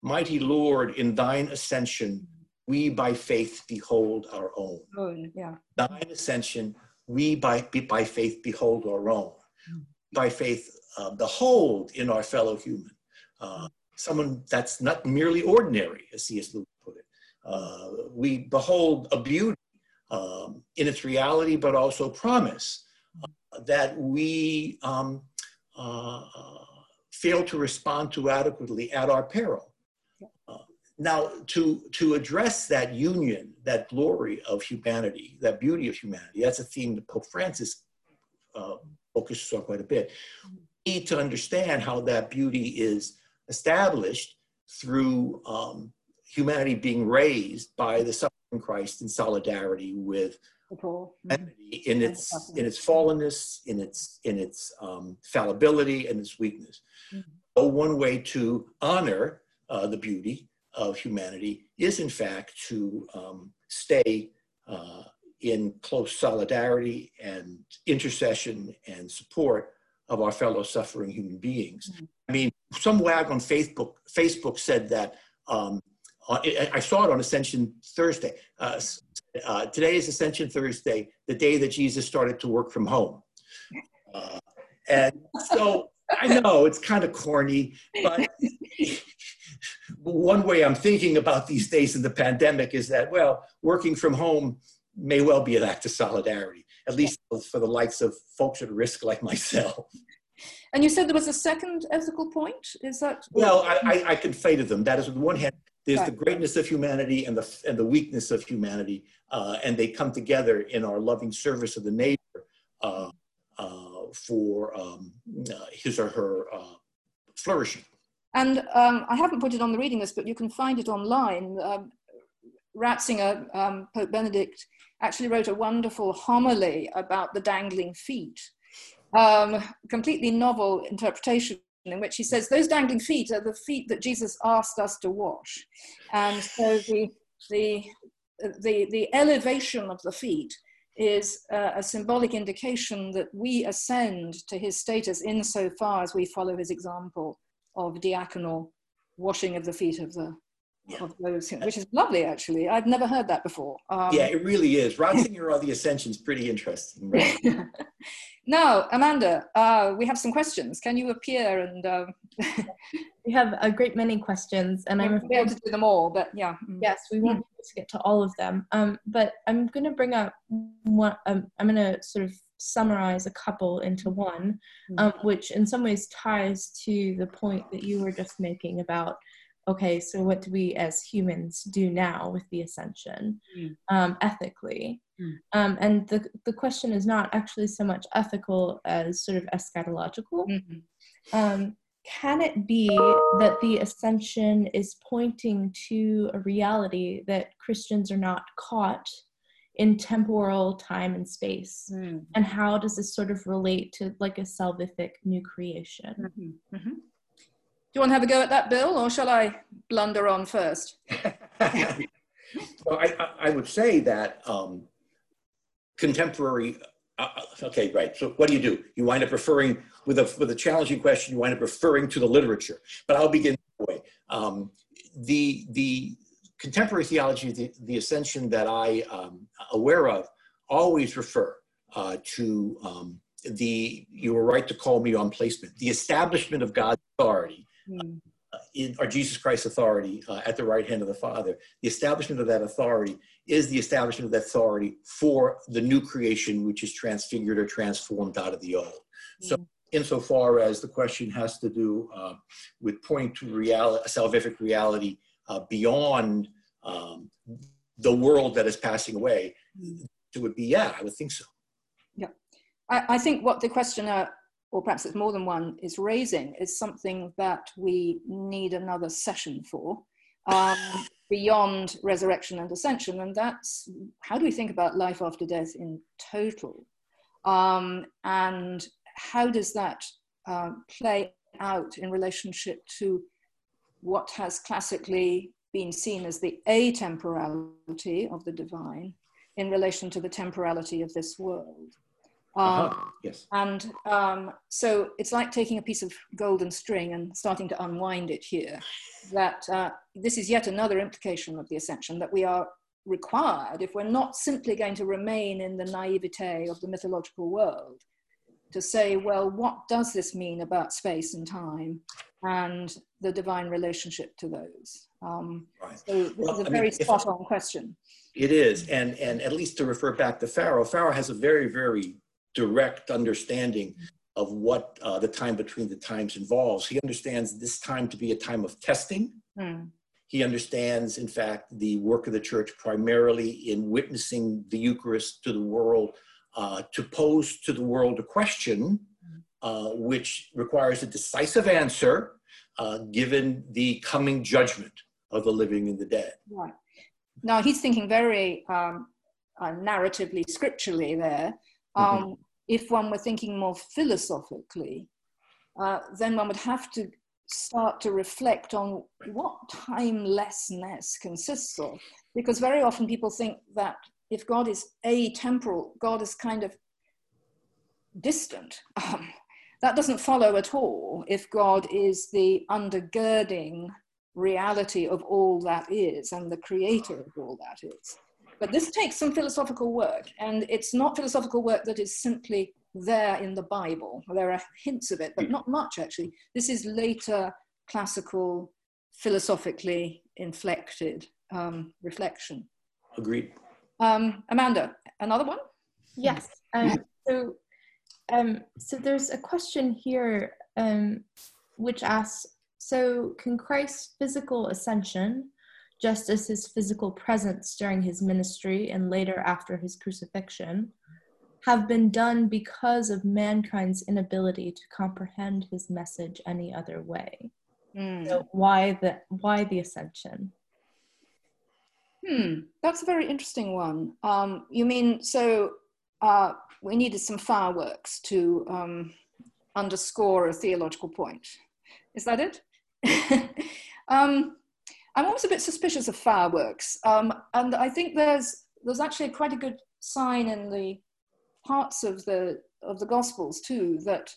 Mighty Lord, in thine ascension, we by faith behold our own. Oh, yeah. Thine ascension, we by, by faith behold our own. By faith, uh, behold in our fellow human. Uh, someone that's not merely ordinary, as C.S. Lewis put it. Uh, we behold a beauty um, in its reality, but also promise that we um, uh, fail to respond to adequately at our peril. Uh, now, to, to address that union, that glory of humanity, that beauty of humanity, that's a theme that Pope Francis uh, focuses on quite a bit. We need to understand how that beauty is established through um, humanity being raised by the suffering Christ in solidarity with humanity in its in its fallenness, in its in its um, fallibility, and its weakness. Mm-hmm. So one way to honor uh, the beauty of humanity is, in fact, to um, stay uh, in close solidarity and intercession and support of our fellow suffering human beings. Mm-hmm. I mean, some wag on Facebook Facebook said that um, uh, I saw it on Ascension Thursday. Uh, uh, today is Ascension Thursday, the day that Jesus started to work from home. Uh, and so I know it's kind of corny, but (laughs) one way I'm thinking about these days in the pandemic is that, well, working from home may well be an act of solidarity, at least for the likes of folks at risk like myself. And you said there was a second ethical point. Is that? Well, I, I, I conflated them. That is, on the one hand, there's right. the greatness of humanity and the, and the weakness of humanity, uh, and they come together in our loving service of the neighbor uh, uh, for um, uh, his or her uh, flourishing. And um, I haven't put it on the reading list, but you can find it online. Um, Ratzinger, um, Pope Benedict, actually wrote a wonderful homily about the dangling feet. Um, completely novel interpretation in which he says those dangling feet are the feet that Jesus asked us to wash. And so the, the, the, the elevation of the feet is a symbolic indication that we ascend to his status insofar as we follow his example of diaconal washing of the feet of the yeah. of those, which is lovely actually. I've never heard that before. Um, yeah, it really is. (laughs) Ratzinger on the Ascension is pretty interesting. Right? (laughs) now, Amanda, uh, we have some questions. Can you appear and? Uh, (laughs) we have a great many questions, and I'm able to do them all. But yeah, mm. yes, we won't be able to get to all of them. Um, but I'm going to bring up one. Um, I'm going to sort of summarize a couple into one, mm. um, which in some ways ties to the point that you were just making about okay, so what do we as humans do now with the ascension mm. um, ethically? Mm. Um, and the, the question is not actually so much ethical as sort of eschatological. Mm-hmm. Um, can it be that the ascension is pointing to a reality that Christians are not caught in temporal time and space? Mm. And how does this sort of relate to like a salvific new creation? Mm-hmm. Mm-hmm you want to have a go at that, Bill, or shall I blunder on first? (laughs) well, I, I, would say that um, contemporary. Uh, uh, okay, right. So what do you do? You wind up referring with a with a challenging question. You wind up referring to the literature. But I'll begin that way. Um, the the contemporary theology, the, the ascension that I am aware of, always refer uh, to um, the. You were right to call me on placement. The establishment of God's authority. Mm in, our Jesus Christ's authority uh, at the right hand of the Father, the establishment of that authority is the establishment of that authority for the new creation, which is transfigured or transformed out of the old. So, insofar as the question has to do uh, with pointing to reality, salvific reality uh, beyond um, the world that is passing away, mm-hmm. it would be yeah, I would think so. Yeah, I, I think what the questioner or perhaps it's more than one, is raising is something that we need another session for um, (sighs) beyond resurrection and ascension. And that's how do we think about life after death in total? Um, and how does that uh, play out in relationship to what has classically been seen as the atemporality of the divine in relation to the temporality of this world? Uh-huh. Um, yes. And um, so it's like taking a piece of golden string and starting to unwind it here. That uh, this is yet another implication of the ascension that we are required, if we're not simply going to remain in the naivete of the mythological world, to say, well, what does this mean about space and time and the divine relationship to those? Um, right. So this well, is a I very mean, spot on question. It is, and and at least to refer back to Farrow, Farrow has a very very direct understanding of what uh, the time between the times involves. He understands this time to be a time of testing. Mm. He understands, in fact, the work of the church primarily in witnessing the Eucharist to the world, uh, to pose to the world a question, uh, which requires a decisive answer uh, given the coming judgment of the living and the dead. Right. Now, he's thinking very um, uh, narratively, scripturally there. Mm-hmm. Um, mm-hmm. If one were thinking more philosophically, uh, then one would have to start to reflect on what timelessness consists of. Because very often people think that if God is atemporal, God is kind of distant. (laughs) Um, that doesn't follow at all if God is the undergirding reality of all that is and the creator of all that is. But this takes some philosophical work, and it's not philosophical work that is simply there in the Bible. There are hints of it, but not much actually. This is later classical, philosophically inflected um, reflection. Agreed. Um, Amanda, another one? Yes. Um, so, um, so there's a question here um, which asks, so can Christ's physical ascension just as his physical presence during his ministry and later after his crucifixion, have been done because of mankind's inability to comprehend his message any other way. Mm. So why the why the ascension? Hmm, that's a very interesting one. Um, you mean so uh, we needed some fireworks to um, underscore a theological point? Is that it? (laughs) um, I'm always a bit suspicious of fireworks, um, and I think there's there's actually quite a good sign in the parts of the of the Gospels too that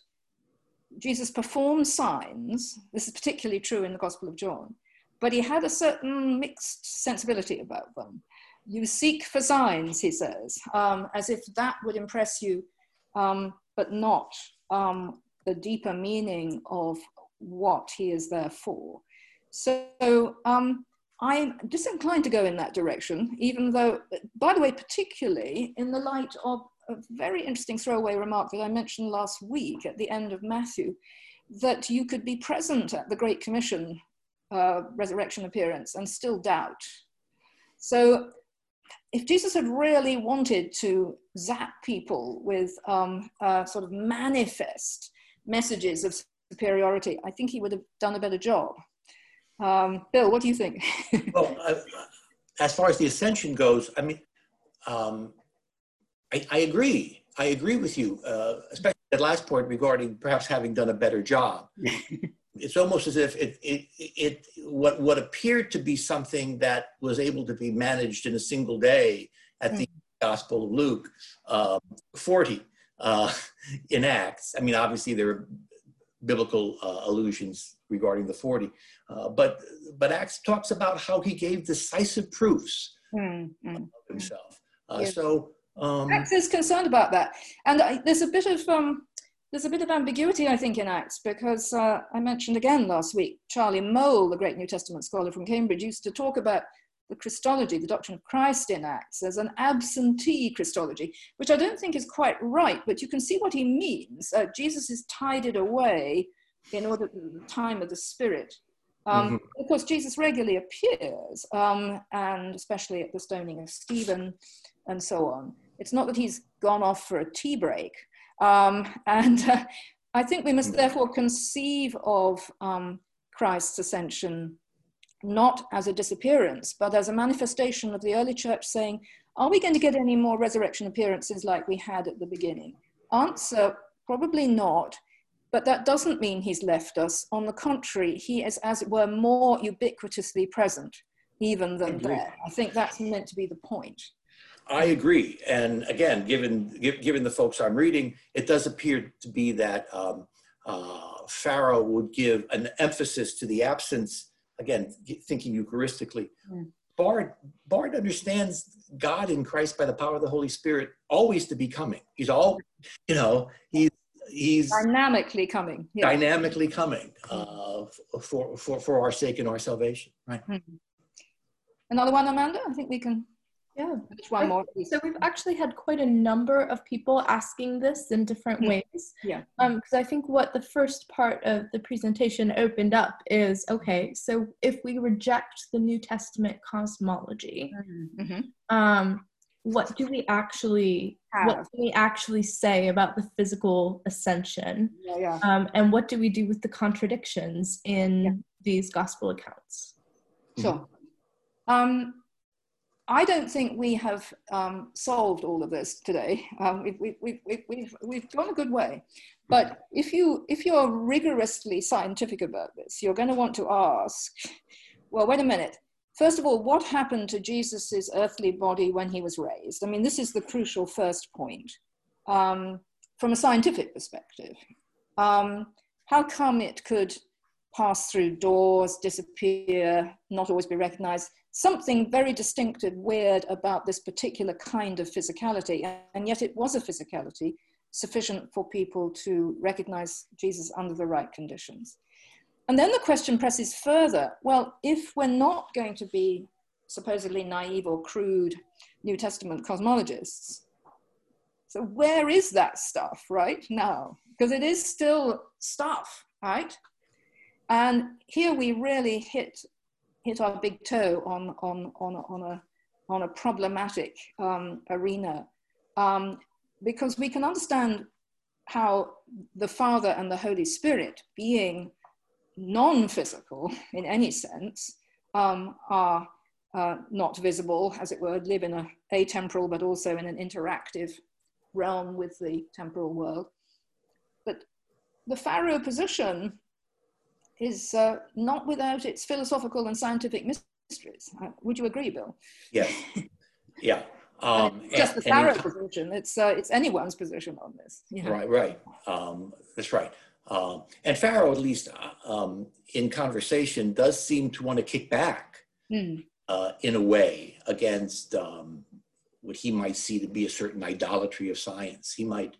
Jesus performed signs. This is particularly true in the Gospel of John, but he had a certain mixed sensibility about them. You seek for signs, he says, um, as if that would impress you, um, but not um, the deeper meaning of what he is there for. So um, I'm disinclined to go in that direction, even though, by the way, particularly in the light of a very interesting throwaway remark that I mentioned last week at the end of Matthew, that you could be present at the Great Commission uh, resurrection appearance and still doubt. So if Jesus had really wanted to zap people with um, uh, sort of manifest messages of superiority, I think he would have done a better job. Um, Bill, what do you think? (laughs) well, uh, as far as the ascension goes, I mean, um, I, I, agree. I agree with you, uh, especially that last point regarding perhaps having done a better job. (laughs) it's almost as if it, it, it, what, what appeared to be something that was able to be managed in a single day at mm. the Gospel of Luke uh, 40 uh, (laughs) in Acts. I mean, obviously there are biblical uh, allusions regarding the 40, uh, but, but Acts talks about how he gave decisive proofs mm. of himself. Uh, yes. So um, Acts is concerned about that. And I, there's a bit of, um, there's a bit of ambiguity, I think, in Acts because uh, I mentioned again last week, Charlie Moule, the great New Testament scholar from Cambridge, used to talk about the Christology, the doctrine of Christ in Acts, as an absentee Christology, which I don't think is quite right, but you can see what he means. Uh, Jesus is tided away in order to the time of the Spirit. Um, mm-hmm. Of course, Jesus regularly appears, um, and especially at the stoning of Stephen and so on. It's not that he's gone off for a tea break, um, (laughs) and uh, I think we must therefore conceive of um, Christ's ascension not as a disappearance, but as a manifestation of the early church saying, Are we going to get any more resurrection appearances like we had at the beginning? Answer probably not, but that doesn't mean he's left us. On the contrary, he is, as it were, more ubiquitously present even than there. I think that's meant to be the point. I agree. And again, given given the folks I'm reading, it does appear to be that um, uh, Farrow would give an emphasis to the absence. Again, thinking Eucharistically, mm. Barth Barth understands God in Christ by the power of the Holy Spirit always to be coming. He's all, you know, he's he's dynamically coming. Yeah. Dynamically coming uh, for for for our sake and our salvation. Right. Mm-hmm. Another one, Amanda. I think we can yeah. one more. So we've actually had quite a number of people asking this in different mm-hmm. ways. Yeah. Um, because I think what the first part of the presentation opened up is okay, so if we reject the New Testament cosmology, mm-hmm. um, what do we actually Have. what can we actually say about the physical ascension? Yeah, yeah. Um, and what do we do with the contradictions in yeah. these gospel accounts? Sure. Um, I don't think we have um, solved all of this today. Um, we've, we've, we've, we've, we've gone a good way. But if, you, if you're rigorously scientific about this, you're going to want to ask, well, wait a minute. First of all, what happened to Jesus's earthly body when he was raised? I mean, this is the crucial first point um, from a scientific perspective. Um, how come it could pass through doors, disappear, not always be recognized? something very distinctive, weird about this particular kind of physicality, and yet it was a physicality sufficient for people to recognize Jesus under the right conditions. And then the question presses further well, if we're not going to be supposedly naive or crude New Testament cosmologists, so where is that stuff right now? Because it is still stuff, right? And here we really hit hit our big toe on, on, on, on, a, on a problematic um, arena um, because we can understand how the Father and the Holy Spirit, being non physical in any sense, um, are uh, not visible, as it were, live in a atemporal but also in an interactive realm with the temporal world. But the Farrow position is uh, not without its philosophical and scientific mysteries. Uh, would you agree, Bill? (laughs) Yeah, yeah. Um, just and, the Farrow position. It's uh, it's anyone's position on this. Right, right. Um, that's right. Um, and Farrow, at least uh, um, in conversation, does seem to want to kick back mm. in a way against um, what he might see to be a certain idolatry of science. He might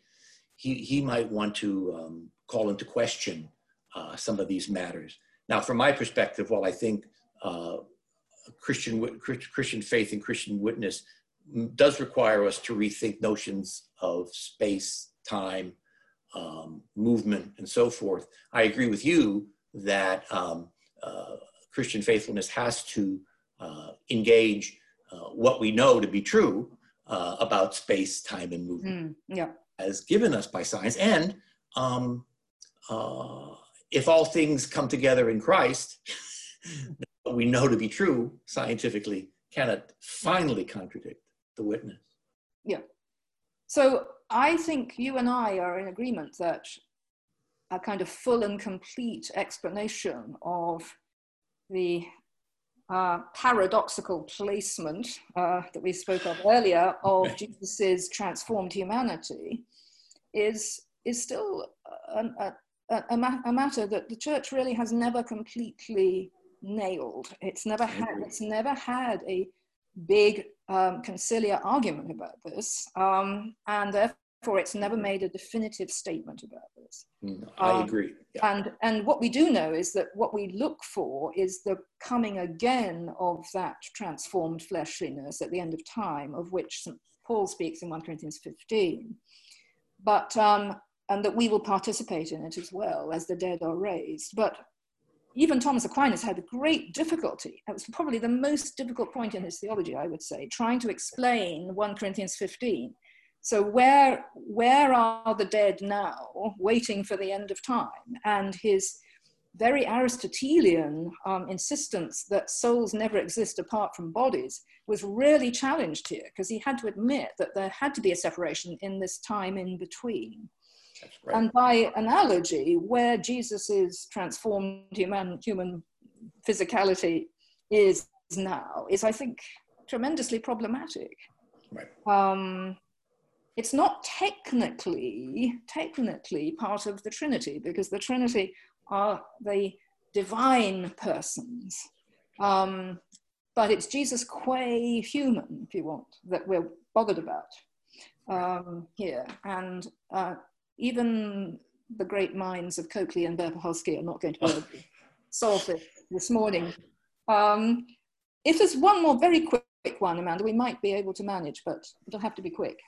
he he might want to um, call into question uh, some of these matters. Now, from my perspective, while I think uh, Christian, Christian faith and Christian witness does require us to rethink notions of space, time, um, movement, and so forth, I agree with you that um, uh, Christian faithfulness has to uh, engage uh, what we know to be true uh, about space, time, and movement, mm, yeah. as given us by science, and um, uh, if all things come together in Christ, (laughs) what we know to be true scientifically cannot finally contradict the witness. Yeah. So I think you and I are in agreement that a kind of full and complete explanation of the uh, paradoxical placement uh, that we spoke of earlier of (laughs) Jesus's transformed humanity is, is still a, a, a, a, matter that the church really has never completely nailed. It's never had, it's never had a big um, conciliar argument about this, um, and therefore it's never made a definitive statement about this. Mm, I um, agree. Yeah. And and what we do know is that what we look for is the coming again of that transformed fleshliness at the end of time, of which St. Paul speaks in 1 Corinthians 15. But um, and that we will participate in it as well as the dead are raised. But even Thomas Aquinas had great difficulty. It was probably the most difficult point in his theology, I would say, trying to explain 1 Corinthians 15. So where, where are the dead now, waiting for the end of time? And his very Aristotelian um, insistence that souls never exist apart from bodies was really challenged here because he had to admit that there had to be a separation in this time in between. Right. And by analogy, where Jesus' transformed human, human physicality is now, is I think tremendously problematic. Right. Um, it's not technically, technically part of the Trinity because the Trinity are the divine persons. Um, but it's Jesus qua human, if you want, that we're bothered about um, here. And uh, even the great minds of Coakley and Werpehowski are not going to be able to (laughs) solve it this morning. Um, if there's one more very quick one, Amanda, we might be able to manage, but it'll have to be quick.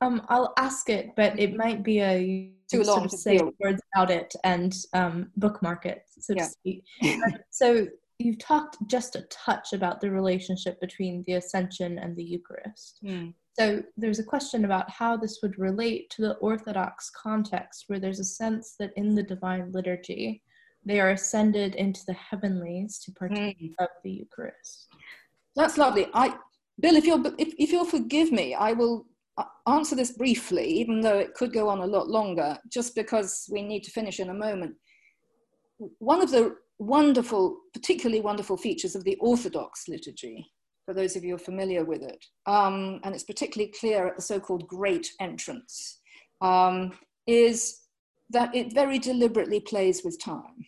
Um, I'll ask it, but it might be a too long sort of to say deal. words about it and um, bookmark it, so yeah. to speak. (laughs) so you've talked just a touch about the relationship between the Ascension and the Eucharist. Mm. So there's a question about how this would relate to the Orthodox context, where there's a sense that in the Divine Liturgy, they are ascended into the heavenlies to partake mm. of the Eucharist. That's lovely. I, Bill, if you'll if, if you'll forgive me, I will uh, answer this briefly, even though it could go on a lot longer, just because we need to finish in a moment. One of the wonderful, particularly wonderful features of the Orthodox liturgy for those of you who are familiar with it. Um, and it's particularly clear at the so-called great entrance, um, is that it very deliberately plays with time.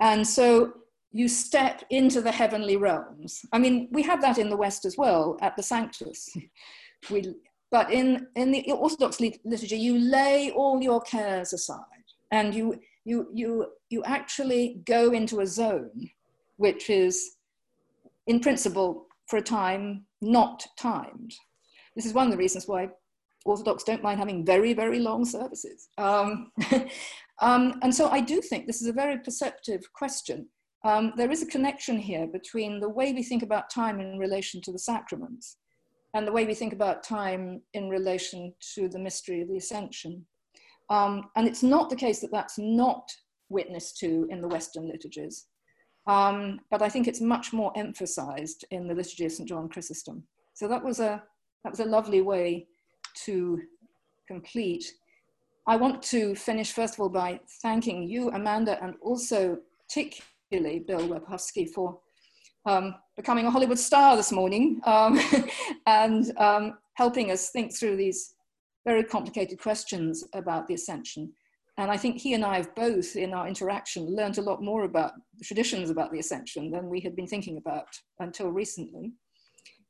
And so you step into the heavenly realms. I mean, we have that in the West as well at the Sanctus. (laughs) we, but in, in the Orthodox liturgy, you lay all your cares aside and you, you, you, you actually go into a zone which is, in principle, for a time not timed. This is one of the reasons why Orthodox don't mind having very, very long services. Um, (laughs) um, and so I do think this is a very perceptive question. Um, there is a connection here between the way we think about time in relation to the sacraments and the way we think about time in relation to the mystery of the Ascension. Um, and it's not the case that that's not witnessed to in the Western liturgies. Um, but I think it's much more emphasized in the liturgy of St. John Chrysostom. So that was a, that was a lovely way to complete. I want to finish first of all by thanking you, Amanda, and also particularly Bill Werpehowski for um, becoming a Hollywood star this morning um, (laughs) and um, helping us think through these very complicated questions about the ascension. And I think he and I have both, in our interaction, learned a lot more about traditions about the Ascension than we had been thinking about until recently.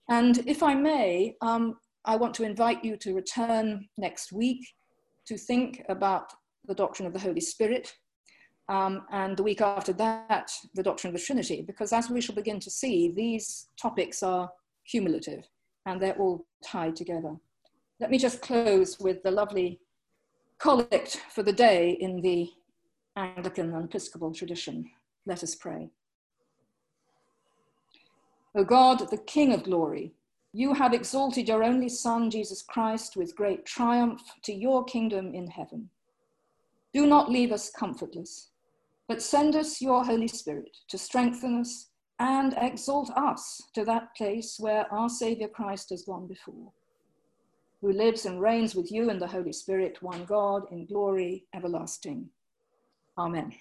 And if I may, um, I want to invite you to return next week to think about the doctrine of the Holy Spirit, um, and the week after that, the doctrine of the Trinity, because as we shall begin to see, these topics are cumulative and they're all tied together. Let me just close with the lovely collect for the day in the Anglican and Episcopal tradition. Let us pray. O God, the King of glory, you have exalted your only Son, Jesus Christ, with great triumph to your kingdom in heaven. Do not leave us comfortless, but send us your Holy Spirit to strengthen us and exalt us to that place where our Saviour Christ has gone before who lives and reigns with you in the Holy Spirit, one God, in glory everlasting. Amen.